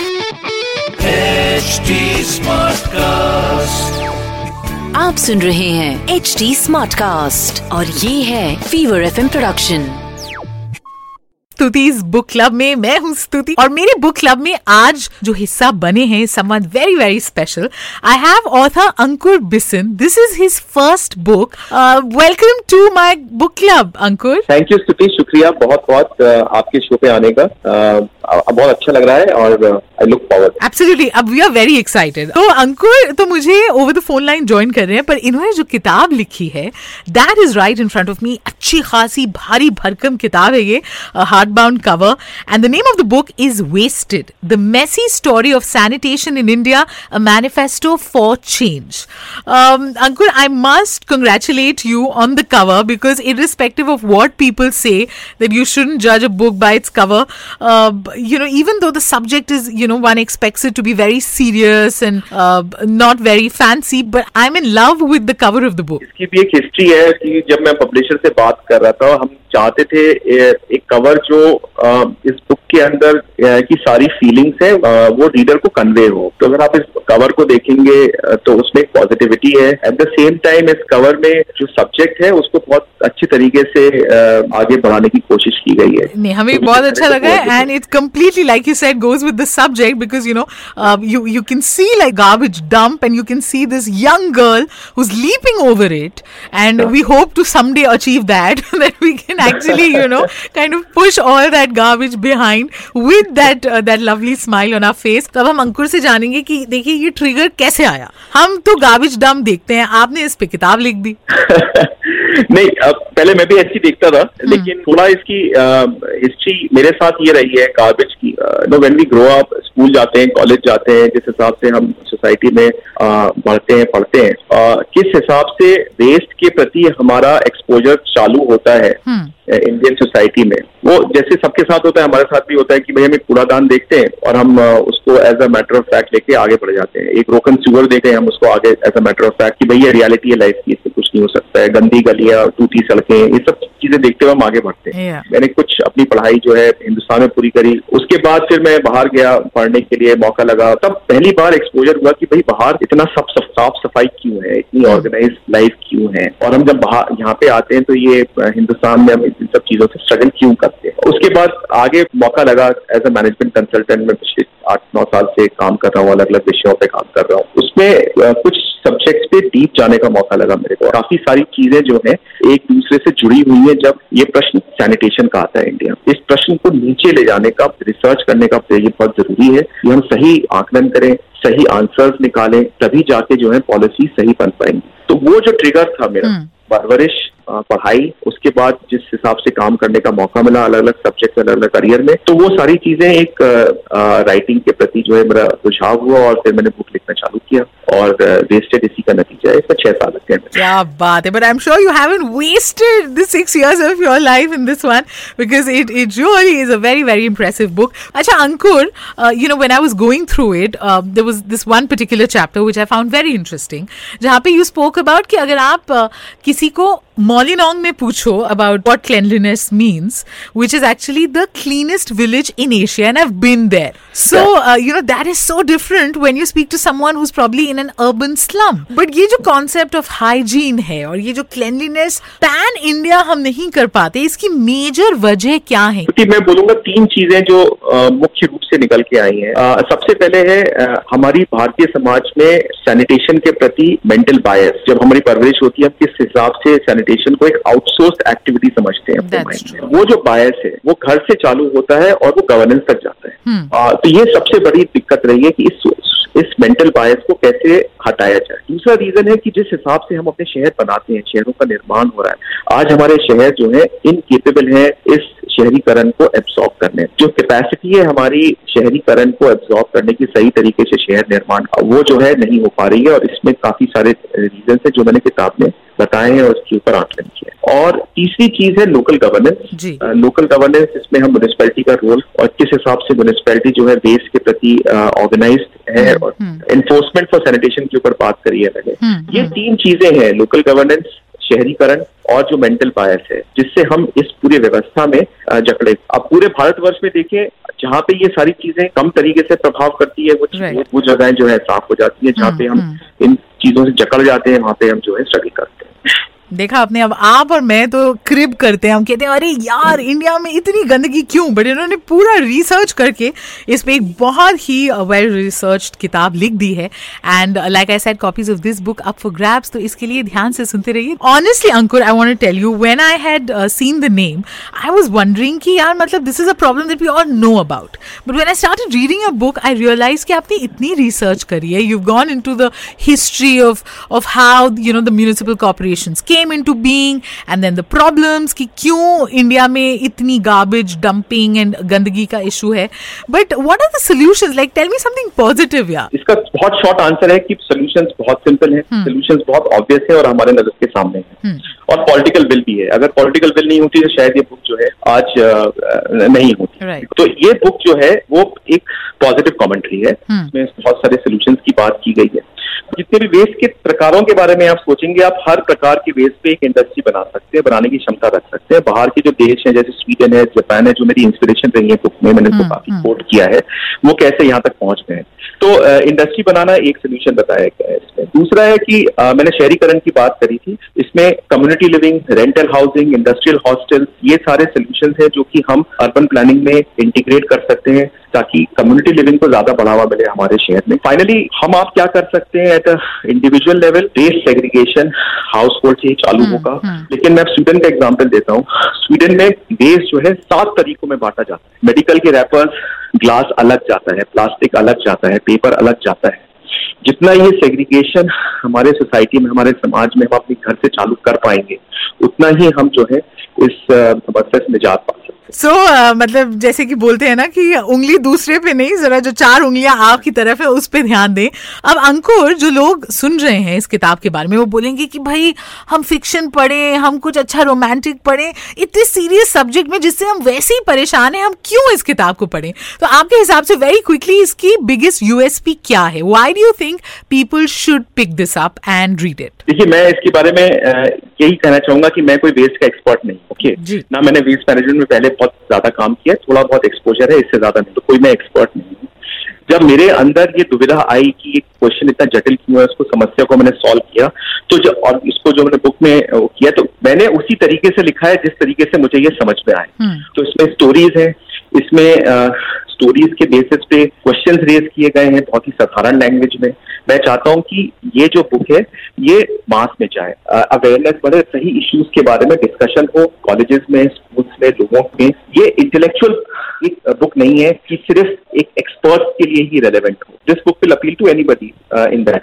HD Smartcast. आप सुन रहे हैं एच डी स्मार्ट कास्ट और ये है Fever F production Stuti book club में मैं हूँ स्तुति और मेरे बुक क्लब में आज जो हिस्सा बने हैं someone very very special I have author Ankur Bisen this is his first book welcome to my book club Ankur thank you Stuti. शुक्रिया बहुत बहुत uh, आपके शो पे आने का। Uh, बहुत अच्छा लग रहा है और आई लुक फॉरवर्ड एब्सोल्युटली अब वी आर वेरी एक्साइटेड तो अंकुर तो मुझे over the phone line join कर रहे हैं पर इन्होंने जो किताब लिखी है that is right in front of me अच्छी खासी भारी भरकम किताब है ये hard bound cover and the name of the book is wasted the messy story of sanitation in India a manifesto for change Ankur I must congratulate you on the cover because of what people say that you shouldn't judge a book by its cover uh, you know, even though the subject is, you know, one expects it to be very serious and uh, not very fancy, but I'm in love with the cover of the book. इसकी भी एक history है कि जब मैं publisher से बात कर रहा था हम चाहते थे एक कवर जो इस बुक के अंदर की सारी फीलिंग्स है वो रीडर को कन्वे हो। तो अगर आप इस कवर को देखेंगे तो उसमें एक पॉजिटिविटी है। एट द सेम टाइम इस कवर में जो सब्जेक्ट है उसको बहुत अच्छी तरीके से आगे बढ़ाने की कोशिश की गई है। नहीं हमें तो बहुत अच्छा लगा है and it's completely like you said goes with the subject because you know you you can see like garbage dump and you can see this young girl who's leaping over it and we hope to someday achieve that that we can actually you know kind of push all that garbage behind with that uh, that lovely smile on our face तो अब हम अंकुर से जानेंगे कि देखिए ये trigger कैसे आया हम तो गार्बेज डम देखते हैं आपने इस पे किताब लिख दी नहीं अब पहले मैं भी ऐसी देखता था हम्म। लेकिन थोड़ा इसकी हिस्ट्री मेरे साथ ये रही है गार्बेज की। No when we grow up school जाते हैं कॉलेज जाते हैं जिस हिसाब से हम सोसाइटी में बढ़ते हैं पढ़ते हैं किस हिसाब से वेस्ट के प्रति हमारा एक्सपोजर चालू होता है? इंडियन। सोसाइटी में वो जैसे सबके साथ होता है, हमारे साथ भी होता है कि भाई हम कूड़ादान देखते हैं और हम उसको as a matter of fact लेके आगे बढ़ जाते हैं एक रोकन सुगर देते हैं, हम उसको आगे as a matter of fact कि भाई ये रियलिटी है लाइफ की, इससे कुछ नहीं हो सकता है गंदी गलियाँ, टूटी सड़कें, ये सब चीज़ें देखते हुए हम आगे बढ़ते हैं। Yeah. मैंने कुछ अपनी पढ़ाई जो है हिंदुस्तान में पूरी करी। उसके बाद फिर मैं बाहर गया पढ़ने के लिए मौका लगा। तब पहली बार एक्सपोजर हुआ कि भाई बाहर इतना सब साफ़ सफ़ाई क्यों है? इतनी ऑर्गेनाइज. लाइफ क्यों है? और हम जब बाहर यहाँ पे आते हैं तो ये हिंदुस्तान में हम इन सब चीज़ों से स्ट्रगल क्यों करते हैं? उसके बाद आगे मौका लगा एज अ मैनेजमेंट कंसल्टेंट में पिछले आठ नौ साल से काम कर रहा हूँ अलग अलग विषयों पे काम कर रहा हूँ। उसमें कुछ सब्जेक्ट्स पे डीप जाने का मौका लगा मेरे को। काफ़ी सारी चीज़ें जो है एक दूसरे से जुड़ी हुई है जब ये प्रश्न सैनिटेशन का आता है इंडिया इस प्रश्न को नीचे ले जाने का रिसर्च करने का ये बहुत ज़रूरी है कि हम सही आकलन करें सही आंसर्स निकालें तभी जाके जो है पॉलिसी सही बन पाएँगी। तो वो जो ट्रिगर था मेरा हम्म। परवरिश पढ़ाई उसके बाद जिस हिसाब से काम करने का मौका मिला अलग अलग सब्जेक्ट अलग अलग करियर में तो वो सारी चीज़ें एक राइटिंग के प्रति जो है मेरा रुझाव हुआ और फिर मैंने बुक लिखना चालू किया और वेस्टेड इसी का नतीजा है। इसमें छह साल लगते हैं। क्या बात है। But I am sure you haven't wasted the six years of your life in this one because it it really is a very very impressive book अच्छा Ankur you know when I was going through it there was this one particular chapter which I found very interesting जहाँ पे you spoke about कि अगर आप uh, किसी को मॉलिनोंग में पूछो about what cleanliness means which is actually the cleanest village in Asia and have been there so you know that is so different when you speak to someone who is probably in an urban slum but ये जो concept of hygiene है और ये जो cleanliness pan India हम नहीं कर पाते इसकी मेजर वजह क्या है क्योंकि मैं बोलूँगा तीन चीज़ें जो मुख्य रूप से निकल के आई हैं सबसे पहले है आ, हमारी भारतीय समाज में सैनिटेशन के प्रति मेंटल बायस जब हमारी परवरिश होती है हम किस हिसाब से सैनिटेशन मेडिटेशन को एक आउटसोर्स एक्टिविटी समझते हैं अपने माइंड में। वो जो बायस है वो घर से चालू होता है और वो गवर्नेंस तक जाता है। Hmm. आ, तो ये सबसे बड़ी दिक्कत रही है कि इस इस मेंटल बायस को कैसे हटाया जाए। दूसरा रीजन है कि जिस हिसाब से हम अपने शहर बनाते हैं शहरों का निर्माण हो रहा है आज हमारे शहर जो है इनकेपेबल है इस शहरीकरण को एब्सॉर्ब करने। जो कैपेसिटी है हमारी शहरीकरण को एब्सॉर्ब करने की सही तरीके से शहर निर्माण वो जो है नहीं हो पा रही है और इसमें काफ़ी सारे रीजन है जो मैंने किताब में बताए हैं और उसके ऊपर आकलन किया। और तीसरी चीज़ है लोकल गवर्नेंस लोकल गवर्नेंस इसमें हम म्यूनिसपैलिटी का रोल और किस हिसाब से म्यूनिसपैलिटी जो है देश के प्रति ऑर्गेनाइज है हम्म, और एनफोर्समेंट फॉर सैनिटेशन के ऊपर बात करी है मैंने। हम्म, ये हम्म। तीन चीज़ें हैं लोकल गवर्नेंस शहरीकरण और जो मेंटल बायस है जिससे हम इस पूरे व्यवस्था में जकड़े। अब पूरे भारतवर्ष में देखें जहाँ पे ये सारी चीज़ें कम तरीके से प्रभाव करती है वो right. वो जगह जो है साफ़ हो जाती है जहाँ पे हम इन चीज़ों से जकड़ जाते हैं वहाँ पे हम जो है स्ट्रगल करते हैं। देखा आपने, अब आप और मैं तो क्रिप करते हैं। हम कहते हैं, अरे यार इंडिया में इतनी गंदगी क्यों? बट इन्होंने पूरा रिसर्च करके इस पर एक बहुत ही वेल रिसर्च किताब लिख दी है। And like I said copies of this book up for grabs तो इसके लिए ध्यान से सुनते रहिए। Honestly Ankur I want tell you when I had seen the name I was wondering कि यार मतलब this is a problem that we all know about but when I start reading a book I realize कि आपने इतनी research करी है। You gone into the history of of how you know the municipal corporations came into being and then the problems कि क्यों India में इतनी garbage dumping and गंदगी का इशू है? But what are the solutions like tell me something positive या इसका बहुत शॉर्ट आंसर है कि सॉल्यूशंस बहुत सिंपल है सॉल्यूशंस बहुत ऑब्वियस है और हमारे नज़र के सामने है। और पॉलिटिकल बिल भी है। अगर पॉलिटिकल बिल नहीं होती तो शायद ये बुक जो है आज नहीं होती। Right. तो ये बुक जो है वो एक पॉजिटिव कॉमेंट्री है। इसमें बहुत सारे सोल्यूशन की बात की गई है। जितने भी वेस्ट के प्रकारों के बारे में आप सोचेंगे आप हर प्रकार की वेस्ट पे एक इंडस्ट्री बना सकते हैं बनाने की क्षमता रख सकते हैं बाहर के जो देश हैं जैसे स्वीडन है जापान है जो मेरी इंस्पिरेशन रही है बुक में मैंने उसको हम्म, काफ़ी कोट हम्म। किया है वो कैसे यहाँ तक पहुँच गए तो इंडस्ट्री बनाना एक सोल्यूशन बताया गया है इसमें। दूसरा है कि आ, मैंने शहरीकरण की बात करी थी इसमें community living rental housing industrial hostel ये सारे सोल्यूशन है जो कि हम अर्बन प्लानिंग में इंटीग्रेट कर सकते हैं ताकि कम्युनिटी लिविंग को ज़्यादा बढ़ावा मिले हमारे शहर में। फाइनली हम आप क्या कर सकते हैं at a individual level base segregation household से ही चालू हम्म, होगा। हम्म। लेकिन मैं स्वीडन का एग्ज़ाम्पल देता हूँ। स्वीडन में बेस जो है सात तरीकों में बांटा जाता है। मेडिकल के रैपर्स ग्लास अलग जाता है प्लास्टिक अलग जाता है पेपर अलग जाता है। जितना ये सेग्रीगेशन हमारे सोसाइटी में, हमारे समाज में हम अपने घर से चालू कर पाएँगे, उतना ही हम जो है इस समस्या से निजात पा सो so, uh, मतलब जैसे कि बोलते हैं ना कि उंगली दूसरे पे नहीं जरा जो चार उंगलियाँ आपकी तरफ़ है उस पे ध्यान दें। अब अंकुर जो लोग सुन रहे हैं इस किताब के बारे में वो बोलेंगे कि भाई हम फिक्शन पढ़े हम कुछ अच्छा रोमांटिक पढ़े इतने सीरियस सब्जेक्ट में जिससे हम वैसे ही परेशान हैं हम क्यों इस किताब को पढ़ें? तो आपके हिसाब से वेरी क्विकली इसकी बिगेस्ट यूएसपी क्या है? Why do you think people should pick this up and read it देखिए मैं इसके बारे में यही कहना चाहूँगा कि मैं कोई वेस्ट का एक्सपर्ट नहीं ओके ना मैंने वेस्ट मैनेजमेंट में पहले बहुत ज़्यादा काम किया है थोड़ा बहुत एक्सपोजर है इससे ज़्यादा नहीं। तो कोई मैं एक्सपर्ट नहीं हूँ। जब मेरे अंदर ये दुविधा आई कि ये क्वेश्चन इतना जटिल क्यों है उसको समस्या को मैंने सॉल्व किया तो जो और इसको जो मैंने बुक में किया तो मैंने उसी तरीके से लिखा है जिस तरीके से मुझे ये समझ में आए हम्म। तो इसमें स्टोरीज है इसमें स्टोरीज के बेसिस पे क्वेश्चन रेज किए गए हैं बहुत ही साधारण लैंग्वेज में। मैं चाहता हूँ कि ये जो बुक है, ये मास में जाए। अवेयरनेस बढ़े, सही इश्यूज़ के बारे में डिस्कशन हो कॉलेजेस में स्कूल्स में, लोगों में। ये इंटेलेक्चुअल एक बुक नहीं है कि सिर्फ़ एक एक्सपर्ट के लिए ही रेलेवेंट हो। This book will appeal to anybody in that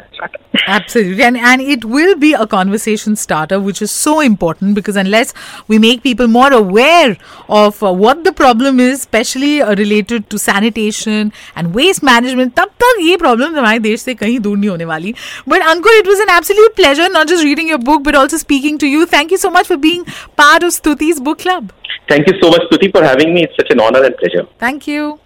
Absolutely, and and it will be a conversation starter, which is so important because unless we make people more aware of uh, what the problem is, especially uh, related to sanitation and waste management, तब तक ये problem हमारे देश से कहीं दूर नहीं होने वाली. But Ankur, it was an absolute pleasure not just reading your book but also speaking to you. Thank you so much for being part of Stuti's book club. Thank you so much, Stuti, for having me. It's such an honor and pleasure. Thank you.